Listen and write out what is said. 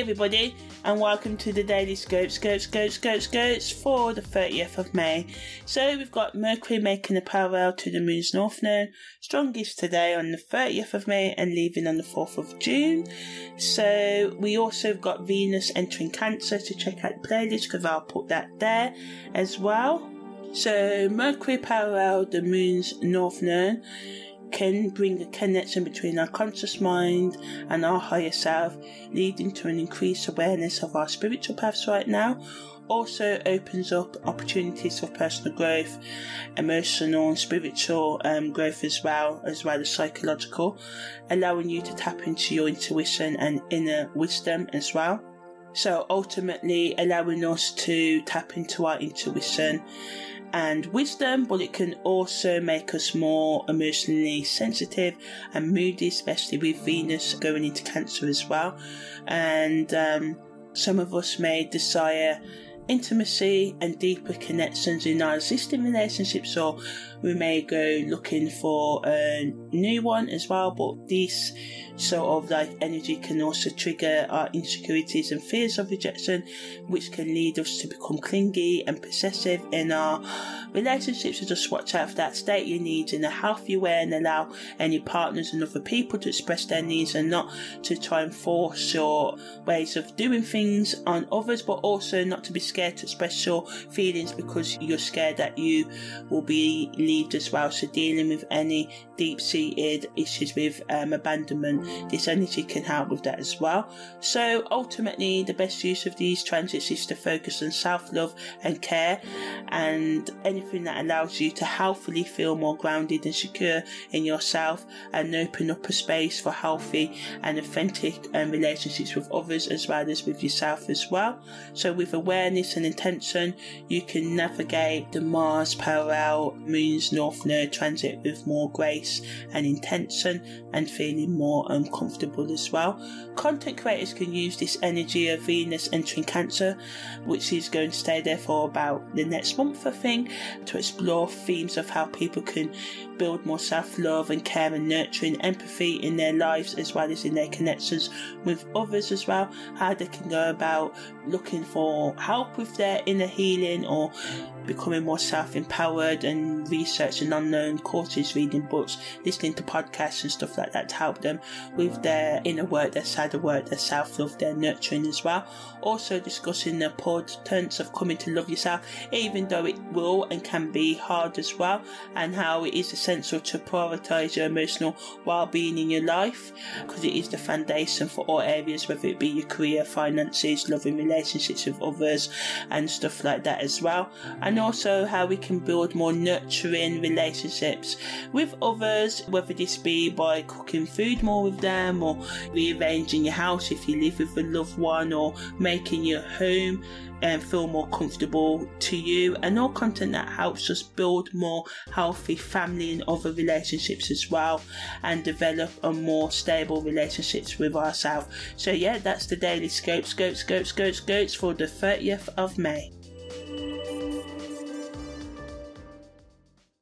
everybody, and welcome to the Daily Scope, Scope, Scope, Scope, Scopes for the 30th of May. So we've got Mercury making a parallel to the Moon's North Node, strongest today on the 30th of May and leaving on the 4th of June. So we also got Venus entering Cancer to check out the playlist because I'll put that there as well. So Mercury parallel the Moon's North Node can bring a connection between our conscious mind and our higher self, leading to an increased awareness of our spiritual paths right now. Also opens up opportunities for personal growth, emotional and spiritual um, growth as well, as well as psychological, allowing you to tap into your intuition and inner wisdom as well. So ultimately allowing us to tap into our intuition and wisdom, but it can also make us more emotionally sensitive and moody, especially with Venus going into Cancer as well. And um, some of us may desire intimacy and deeper connections in our existing relationships, or we may go looking for a new one as well. But this sort of like energy can also trigger our insecurities and fears of rejection, which can lead us to become clingy and possessive in our relationships. So just watch out for that. State your needs in a healthy way and allow any partners and other people to express their needs and not to try and force your ways of doing things on others, but also not to be scared to express your feelings because you're scared that you will be left as well. So dealing with any deep-seated issues with um, abandonment, this energy can help with that as well. So ultimately, the best use of these transits is to focus on self-love and care, and anything that allows you to healthily feel more grounded and secure in yourself, and open up a space for healthy and authentic um, relationships with others as well as with yourself as well. So with awareness and intention, you can navigate the Mars parallel Moon's North Node transit with more grace and intention and feeling more uncomfortable as well. Content creators can use this energy of Venus entering Cancer, which is going to stay there for about the next month, I think, to explore themes of how people can build more self love and care and nurturing empathy in their lives as well as in their connections with others as well. How they can go about looking for with their inner healing or becoming more self empowered and researching unknown courses, reading books, listening to podcasts and stuff like that to help them with their inner work, their side of work, their self love, their nurturing as well. Also discussing the importance of coming to love yourself, even though it will and can be hard as well, and how it is essential to prioritize your emotional well being in your life because it is the foundation for all areas, whether it be your career, finances, loving relationships with others, and stuff like that as well. And also how we can build more nurturing relationships with others, whether this be by cooking food more with them or rearranging your house if you live with a loved one or making your home and feel more comfortable to you. And all content that helps us build more healthy family and other relationships as well and develop a more stable relationships with ourselves. So yeah that's the daily scope scope scope scope scopes for the 30th of may